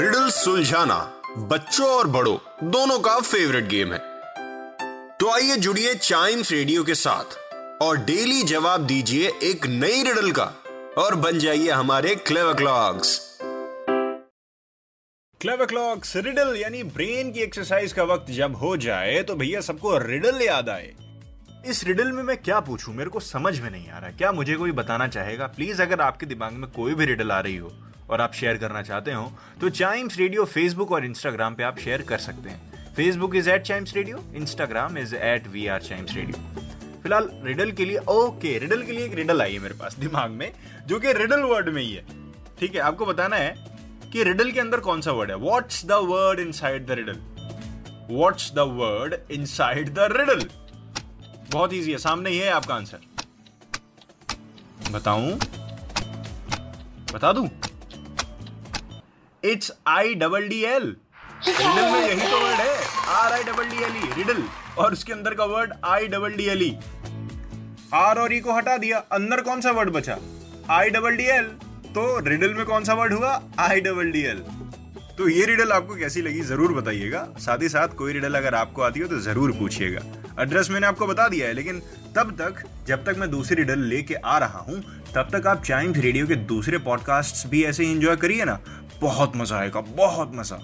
Riddle सुलझाना बच्चों और बड़ों, दोनों का फेवरेट गेम है। तो आइए जुड़िए चाइम्स रेडियो के साथ और डेली जवाब दीजिए एक नई रिडल का और बन जाइए हमारे क्लेव क्लॉक्स क्लेवर क्लॉक्स रिडल यानी ब्रेन की एक्सरसाइज का वक्त जब हो जाए तो भैया सबको रिडल याद आए। इस रिडल में मैं क्या पूछूँ? मेरे को समझ में नहीं आ रहा क्या मुझे कोई बताना चाहेगा? प्लीज़ अगर आपके दिमाग में कोई भी रिडल आ रही हो और आप शेयर करना चाहते हो तो चाइम्स रेडियो फेसबुक और इंस्टाग्राम पे आप शेयर कर सकते हैं। Facebook is at Chimes radio Instagram is at we are Chimes radio फ़िलहाल रिडल के लिए ओके रिडल के लिए एक रिडल आई है मेरे पास, दिमाग में, जो कि रिडल वर्ड में ही है। ठीक है, आपको बताना है कि रिडल के अंदर कौन सा वर्ड है? What's the word inside the riddle what's the word inside the riddle बहुत ईजी है, सामने ही है आपका आंसर बताऊँ? बता दूँ? It's I double D L riddle में यही तो वर्ड है. R I double D L E riddle और उसके अंदर का word I double D L E R और ई को हटा दिया, अंदर कौन सा वर्ड बचा? आई डबल डी एल तो रिडल में कौन सा वर्ड हुआ? आई डबल डी एल तो ये रिडल आपको कैसी लगी, ज़रूर बताइएगा. साथ ही साथ कोई रिडल अगर आपको आती हो तो ज़रूर पूछिएगा. एड्रेस मैंने आपको बता दिया है, लेकिन तब तक, जब तक मैं दूसरी रिडल लेके आ रहा हूँ, तब तक आप चाइम्स रेडियो के दूसरे पॉडकास्ट्स भी ऐसे ही एंजॉय करिए ना. बहुत मज़ा आएगा बहुत मज़ा।